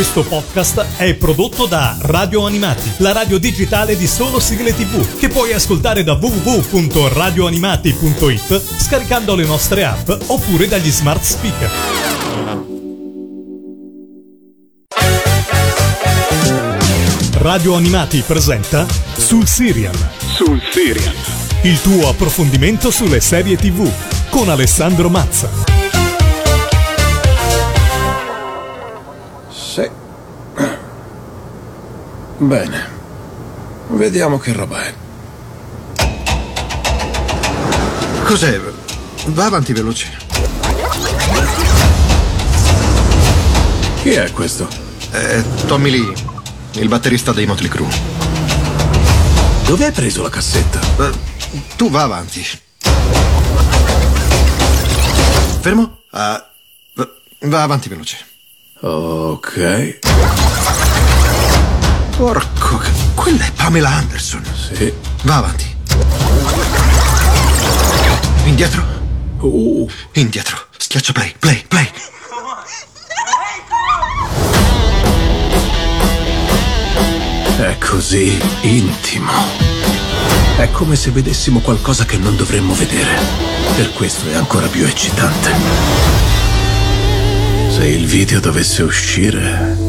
Questo podcast è prodotto da Radio Animati, la radio digitale di solo sigle tv, che puoi ascoltare da www.radioanimati.it scaricando le nostre app oppure dagli smart speaker. Radio Animati presenta Sul Serial. Sul Serial. Il tuo approfondimento sulle serie tv con Alessandro Mazza. Bene. Vediamo che roba è. Cos'è? Va avanti veloce. Chi è questo? È Tommy Lee, il batterista dei Motley Crue. Dove hai preso la cassetta? Eh, tu va avanti. Fermo? Va- va avanti veloce. Ok. Porco, quella è Pamela Anderson. Sì. Va avanti. Indietro. Uh, Indietro. Schiaccia play, play, play. è così intimo. È come se vedessimo qualcosa che non dovremmo vedere. Per questo è ancora più eccitante. Se il video dovesse uscire...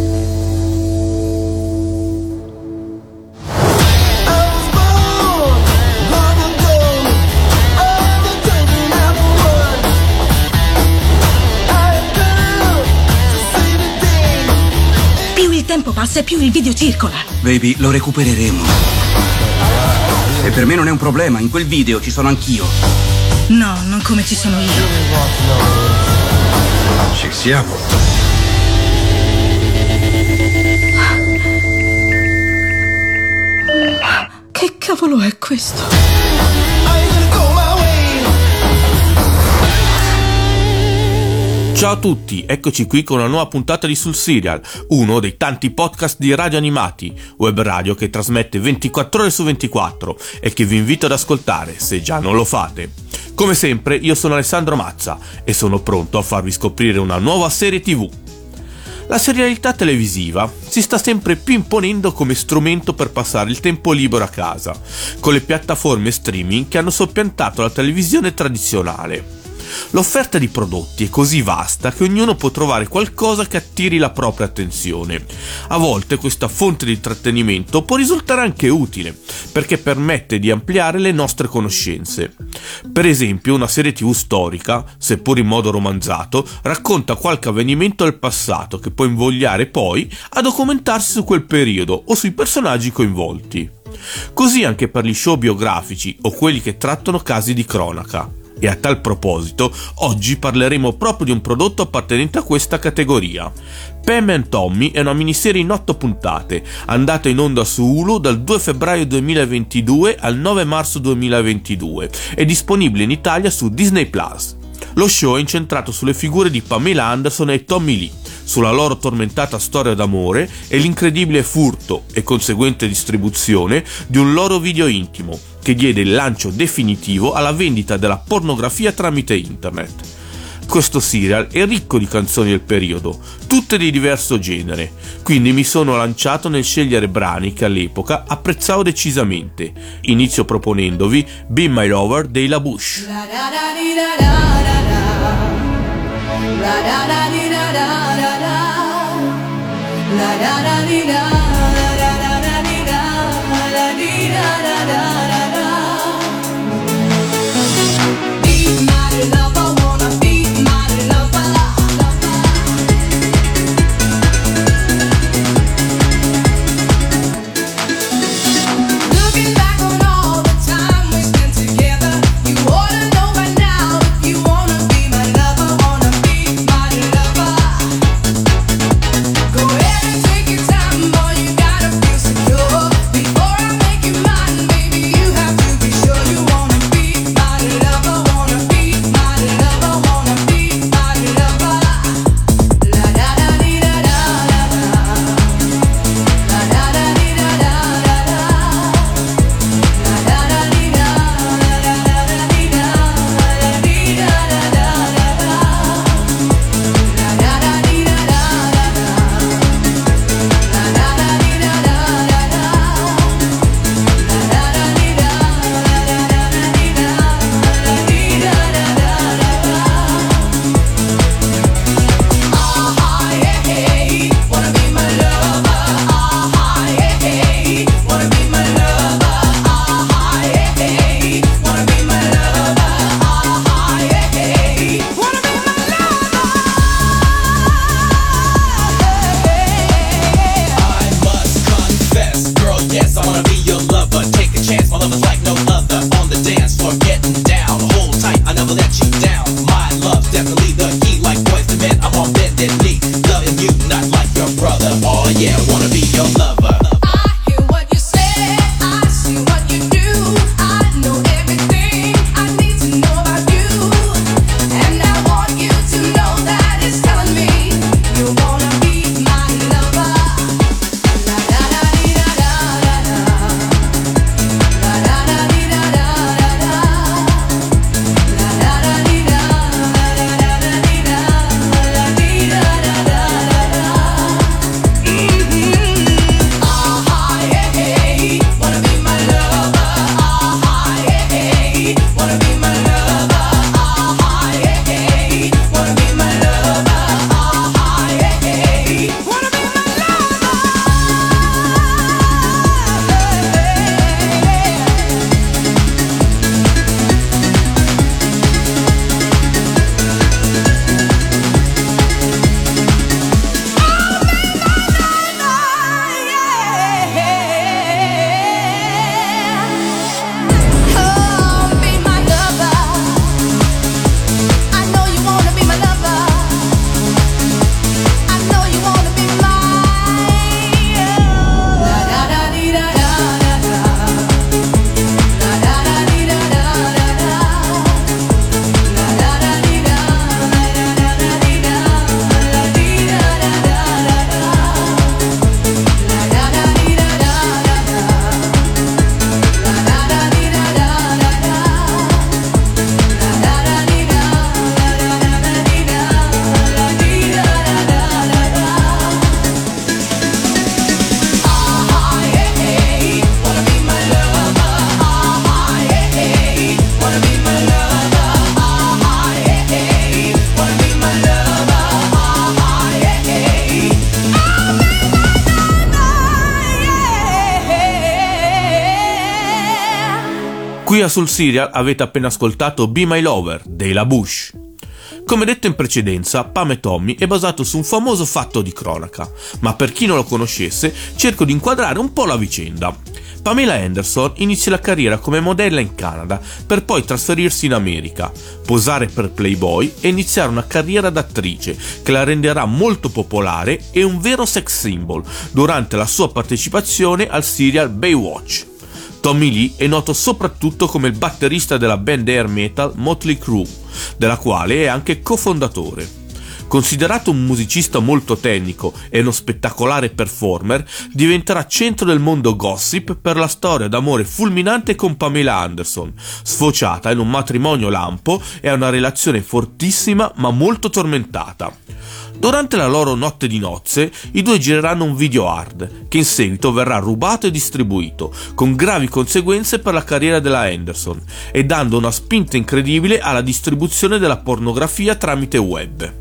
tempo passa e più il video circola. Baby, lo recupereremo. E per me non è un problema, in quel video ci sono anch'io. No, non come ci sono io. Ci siamo. Che cavolo è questo? Ciao a tutti, eccoci qui con una nuova puntata di Sul Serial, uno dei tanti podcast di Radio Animati, web radio che trasmette 24 ore su 24 e che vi invito ad ascoltare se già non lo fate. Come sempre, io sono Alessandro Mazza e sono pronto a farvi scoprire una nuova serie TV. La serialità televisiva si sta sempre più imponendo come strumento per passare il tempo libero a casa, con le piattaforme streaming che hanno soppiantato la televisione tradizionale. L'offerta di prodotti è così vasta che ognuno può trovare qualcosa che attiri la propria attenzione. A volte questa fonte di intrattenimento può risultare anche utile, perché permette di ampliare le nostre conoscenze. Per esempio, una serie TV storica, seppur in modo romanzato, racconta qualche avvenimento del passato che può invogliare poi a documentarsi su quel periodo o sui personaggi coinvolti. Così anche per gli show biografici o quelli che trattano casi di cronaca. E a tal proposito, oggi parleremo proprio di un prodotto appartenente a questa categoria. Pam Tommy è una miniserie in 8 puntate, andata in onda su Hulu dal 2 febbraio 2022 al 9 marzo 2022 e disponibile in Italia su Disney Plus. Lo show è incentrato sulle figure di Pamela Anderson e Tommy Lee, sulla loro tormentata storia d'amore e l'incredibile furto e conseguente distribuzione di un loro video intimo, che diede il lancio definitivo alla vendita della pornografia tramite internet. Questo serial è ricco di canzoni del periodo, tutte di diverso genere, quindi mi sono lanciato nel scegliere brani che all'epoca apprezzavo decisamente. Inizio proponendovi Be My Lover dei La Bush. Looking Qui a Sul Serial avete appena ascoltato Be My Lover dei La Bush. Come detto in precedenza, Pam e Tommy è basato su un famoso fatto di cronaca, ma per chi non lo conoscesse cerco di inquadrare un po' la vicenda. Pamela Anderson inizia la carriera come modella in Canada per poi trasferirsi in America, posare per Playboy e iniziare una carriera d'attrice che la renderà molto popolare e un vero sex symbol durante la sua partecipazione al serial Baywatch. Tommy Lee è noto soprattutto come il batterista della band air metal Motley Crue, della quale è anche cofondatore. Considerato un musicista molto tecnico e uno spettacolare performer, diventerà centro del mondo gossip per la storia d'amore fulminante con Pamela Anderson, sfociata in un matrimonio lampo e a una relazione fortissima ma molto tormentata. Durante la loro notte di nozze, i due gireranno un video hard, che in seguito verrà rubato e distribuito, con gravi conseguenze per la carriera della Anderson, e dando una spinta incredibile alla distribuzione della pornografia tramite web.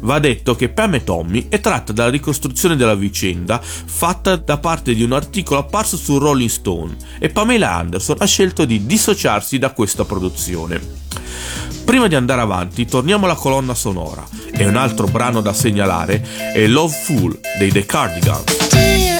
Va detto che Pam e Tommy è tratta dalla ricostruzione della vicenda fatta da parte di un articolo apparso su Rolling Stone e Pamela Anderson ha scelto di dissociarsi da questa produzione. Prima di andare avanti, torniamo alla colonna sonora e un altro brano da segnalare è Love Fool dei The Cardigans.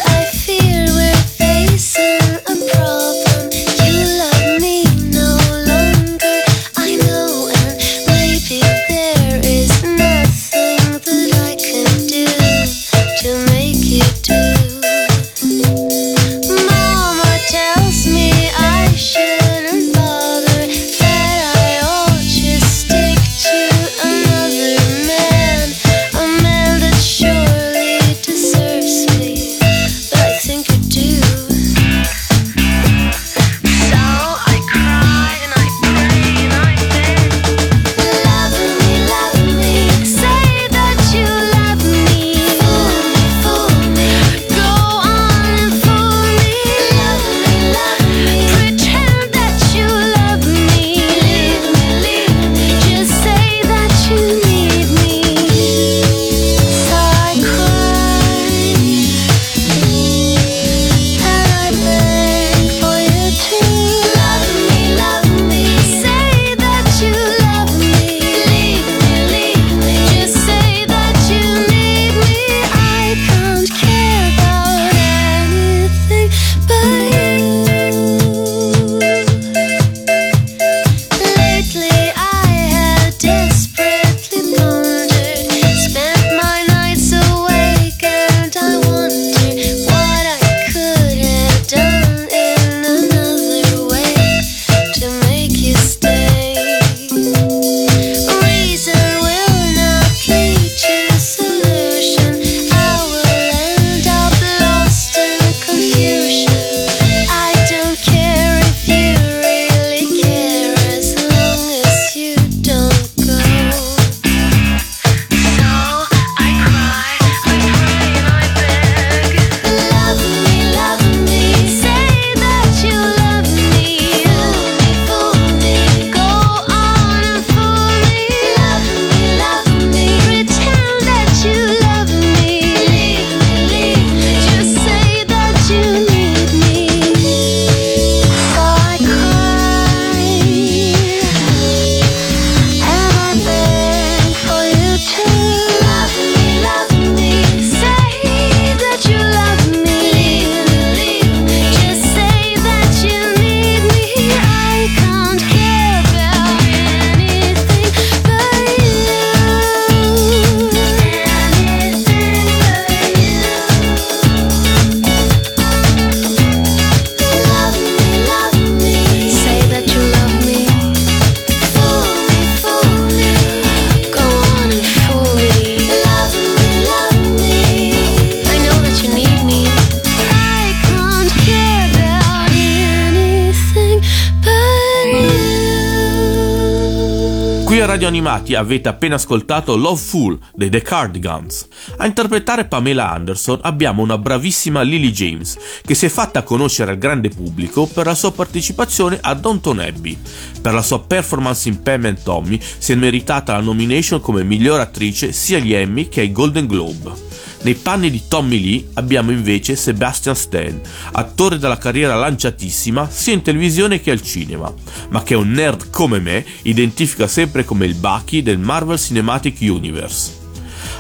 Radio Animati avete appena ascoltato Love Fool dei The Cardigans. A interpretare Pamela Anderson abbiamo una bravissima Lily James, che si è fatta conoscere al grande pubblico per la sua partecipazione a Downton Abbey. Per la sua performance in Pam and Tommy si è meritata la nomination come miglior attrice sia agli Emmy che ai Golden Globe. Nei panni di Tommy Lee abbiamo invece Sebastian Stan, attore dalla carriera lanciatissima sia in televisione che al cinema, ma che un nerd come me identifica sempre come il Bucky del Marvel Cinematic Universe.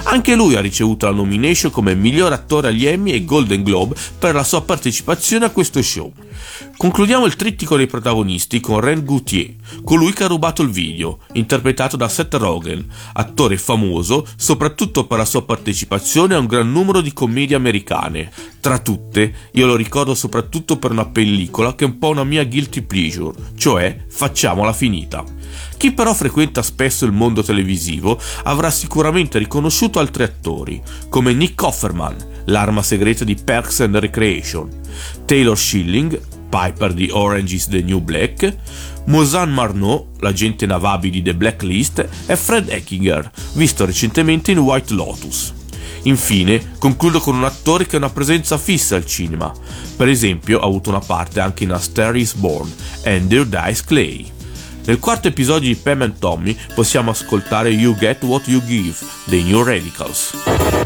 Anche lui ha ricevuto la nomination come miglior attore agli Emmy e Golden Globe per la sua partecipazione a questo show. Concludiamo il trittico dei protagonisti con Ren Gauthier, colui che ha rubato il video, interpretato da Seth Rogen, attore famoso soprattutto per la sua partecipazione a un gran numero di commedie americane. Tra tutte, io lo ricordo soprattutto per una pellicola che è un po' una mia guilty pleasure, cioè Facciamola finita. Chi però frequenta spesso il mondo televisivo avrà sicuramente riconosciuto altri attori, come Nick Offerman, l'arma segreta di Perks and Recreation, Taylor Schilling, Piper di Orange is the New Black, Mosan Marnot, l'agente Navabi di The Blacklist, e Fred Eckinger, visto recentemente in White Lotus. Infine, concludo con un attore che ha una presenza fissa al cinema. Per esempio, ha avuto una parte anche in A Star is Born, Andrew Dice Clay. Nel quarto episodio di Pam and Tommy possiamo ascoltare You Get What You Give dei New Radicals.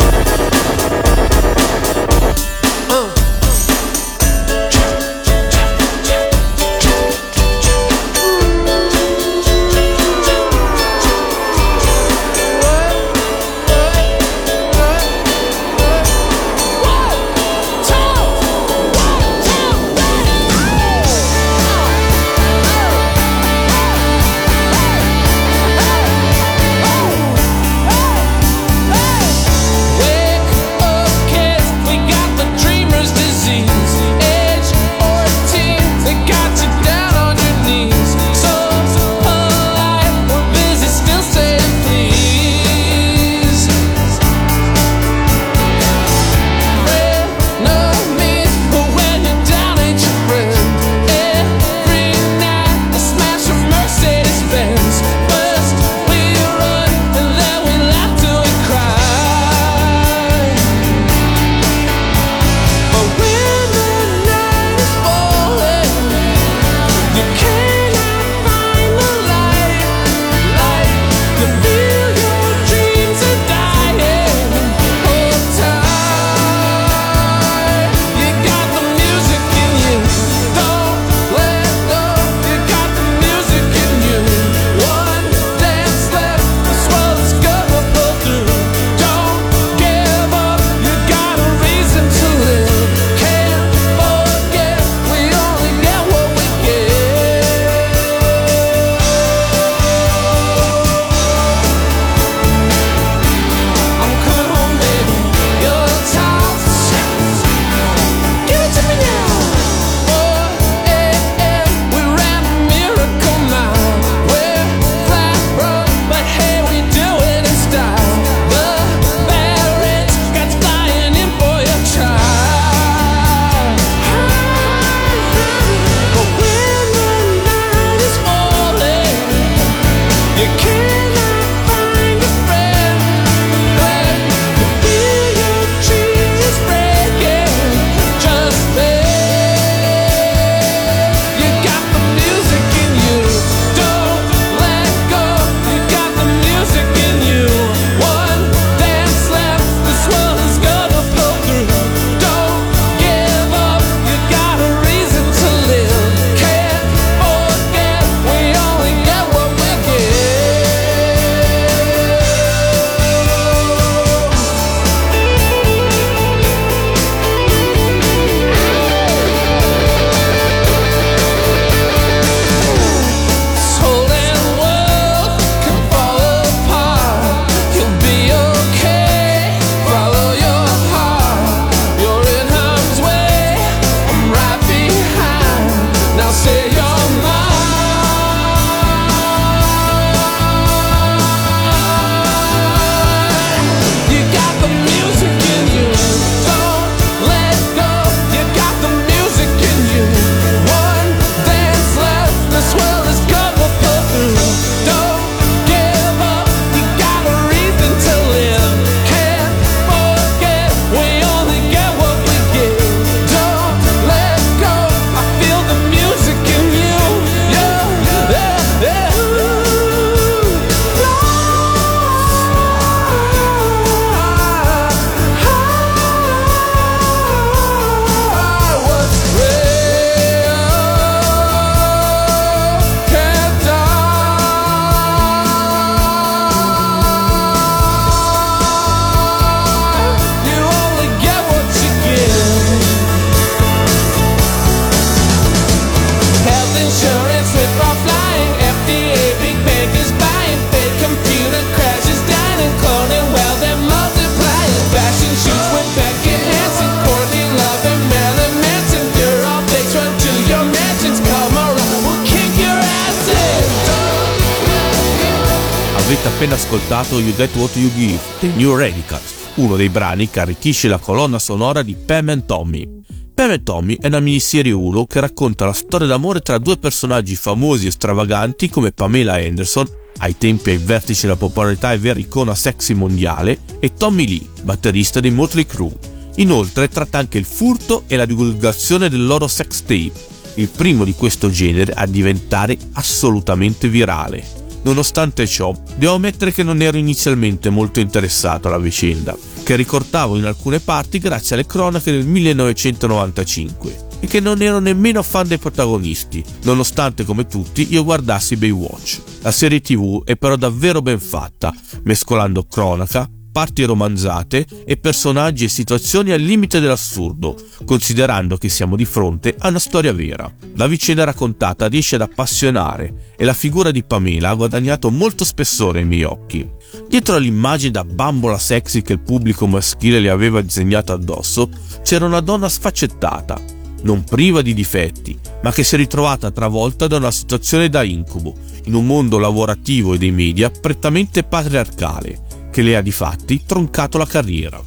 Ascoltato You Get What You Give dei New Radicals, uno dei brani che arricchisce la colonna sonora di Pam and Tommy. Pam and Tommy è una miniserie Hulu che racconta la storia d'amore tra due personaggi famosi e stravaganti come Pamela Anderson, ai tempi ai vertici della popolarità e vera icona sexy mondiale, e Tommy Lee, batterista dei Motley Crue. Inoltre tratta anche il furto e la divulgazione del loro sex tape, il primo di questo genere a diventare assolutamente virale. Nonostante ciò, devo ammettere che non ero inizialmente molto interessato alla vicenda, che ricordavo in alcune parti grazie alle cronache del 1995 e che non ero nemmeno fan dei protagonisti, nonostante come tutti io guardassi Baywatch. La serie tv è però davvero ben fatta, mescolando cronaca, parti romanzate e personaggi e situazioni al limite dell'assurdo, considerando che siamo di fronte a una storia vera. La vicenda raccontata riesce ad appassionare e la figura di Pamela ha guadagnato molto spessore ai miei occhi. Dietro all'immagine da bambola sexy che il pubblico maschile le aveva disegnato addosso, c'era una donna sfaccettata, non priva di difetti, ma che si è ritrovata travolta da una situazione da incubo, in un mondo lavorativo e dei media prettamente patriarcale, che le ha di fatti troncato la carriera.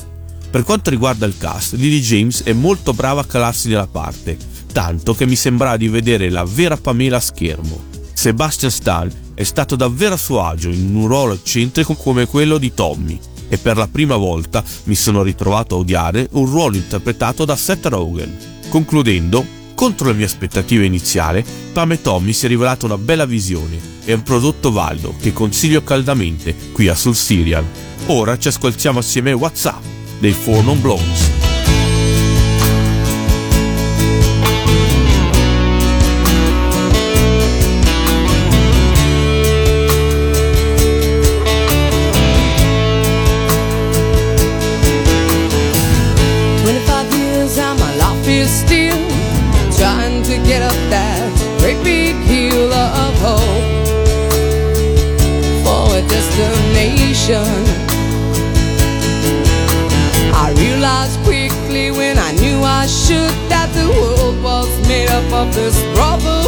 Per quanto riguarda il cast, Lily James è molto brava a calarsi nella parte, tanto che mi sembrava di vedere la vera Pamela a schermo. Sebastian Stan è stato davvero a suo agio in un ruolo eccentrico come quello di Tommy, e per la prima volta mi sono ritrovato a odiare un ruolo interpretato da Seth Rogen. Concludendo, contro le mie aspettative iniziali, Pam e Tommy si è rivelata una bella visione e un prodotto valido che consiglio caldamente qui a Sul Serial. Ora ci ascoltiamo assieme WhatsApp dei Four Non Blondes. Destination. I realized quickly when I knew I should that the world was made up of this brotherhood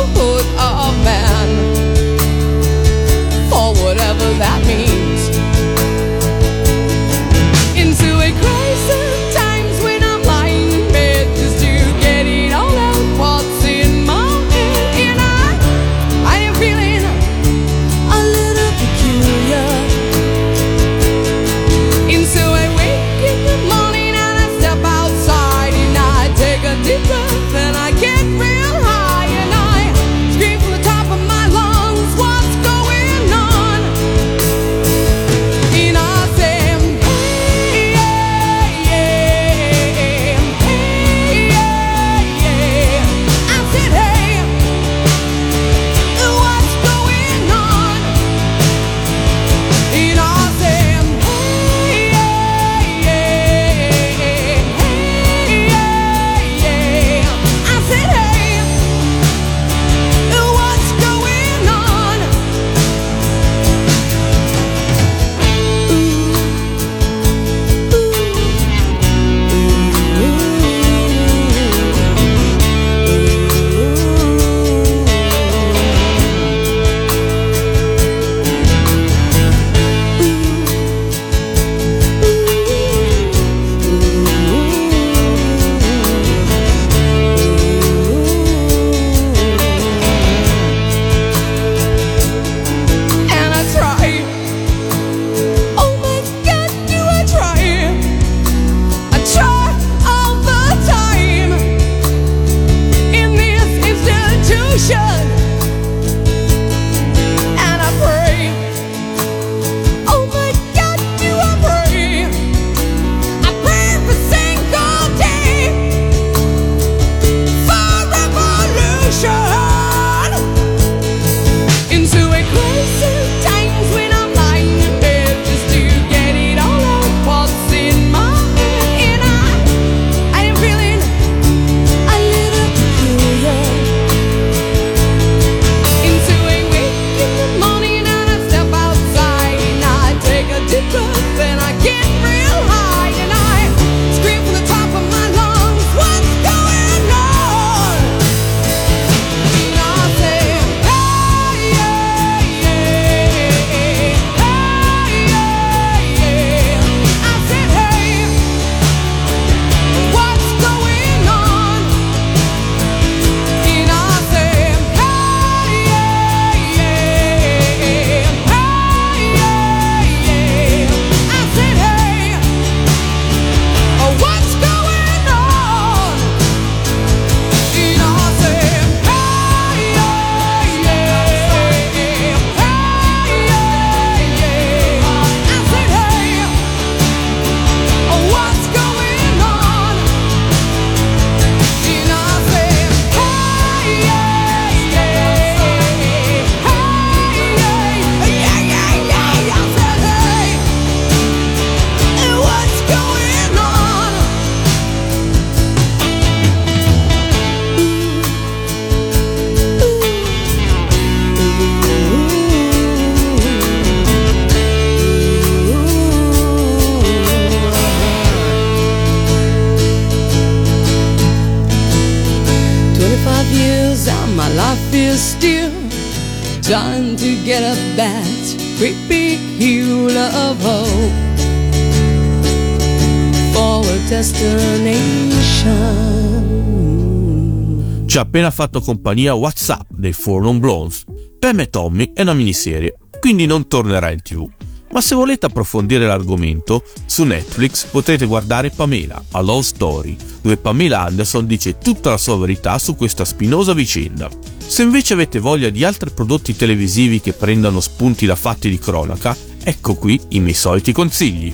Ci ha appena fatto compagnia WhatsApp dei Four Non Blondes. Pam e Tommy è una miniserie, quindi non tornerà in tv. Ma se volete approfondire l'argomento, su Netflix potete guardare Pamela, A Love Story, dove Pamela Anderson dice tutta la sua verità su questa spinosa vicenda. Se invece avete voglia di altri prodotti televisivi che prendano spunti da fatti di cronaca, ecco qui i miei soliti consigli.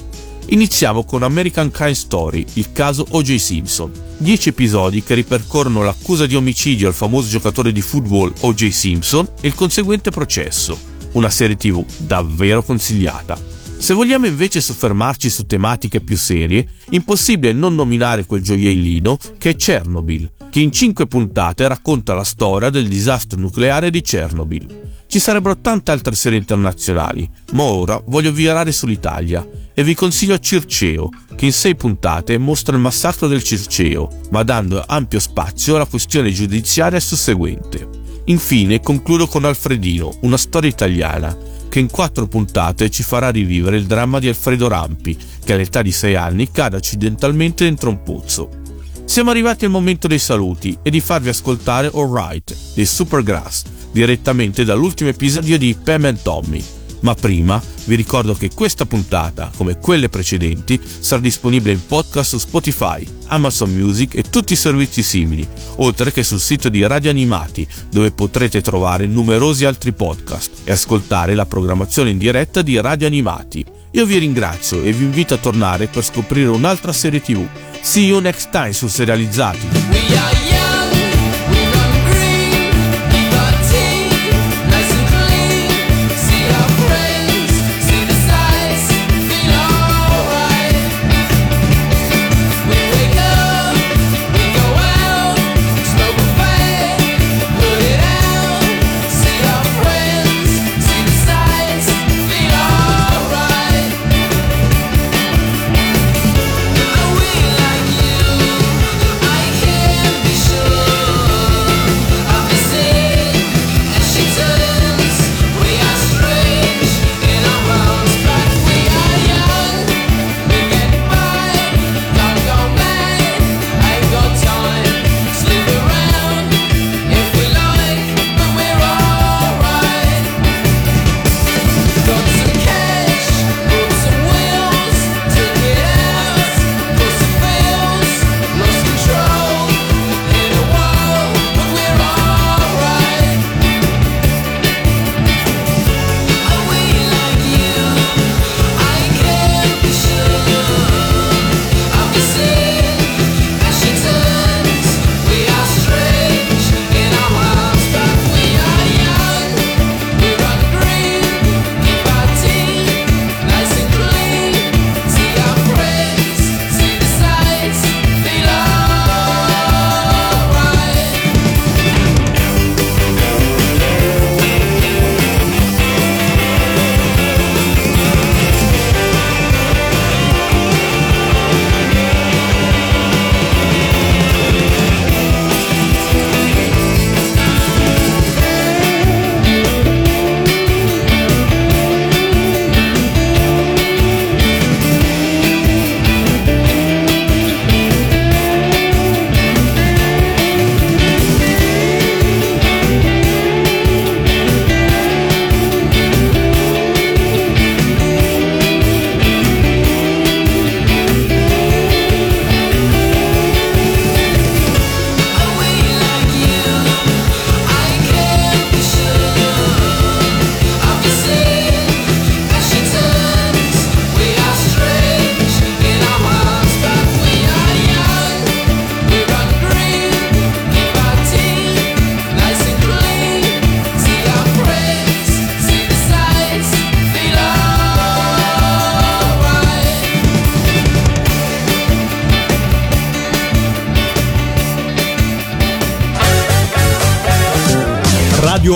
Iniziamo con American Crime Story, il caso O.J. Simpson. 10 episodi che ripercorrono l'accusa di omicidio al famoso giocatore di football O.J. Simpson e il conseguente processo. Una serie tv davvero consigliata. Se vogliamo invece soffermarci su tematiche più serie, impossibile non nominare quel gioiellino che è Chernobyl, che in 5 puntate racconta la storia del disastro nucleare di Chernobyl. Ci sarebbero tante altre serie internazionali, ma ora voglio virare sull'Italia e vi consiglio Circeo, che in 6 puntate mostra il massacro del Circeo, ma dando ampio spazio alla questione giudiziaria susseguente. Infine concludo con Alfredino, una storia italiana, che in quattro puntate ci farà rivivere il dramma di Alfredo Rampi, che all'età di 6 anni cade accidentalmente dentro un pozzo. Siamo arrivati al momento dei saluti e di farvi ascoltare Alright dei Supergrass, direttamente dall'ultimo episodio di Pam and Tommy. Ma prima vi ricordo che questa puntata, come quelle precedenti, sarà disponibile in podcast su Spotify, Amazon Music e tutti i servizi simili, oltre che sul sito di Radio Animati, dove potrete trovare numerosi altri podcast e ascoltare la programmazione in diretta di Radio Animati. Io vi ringrazio e vi invito a tornare per scoprire un'altra serie TV. See you next time su Serializzati.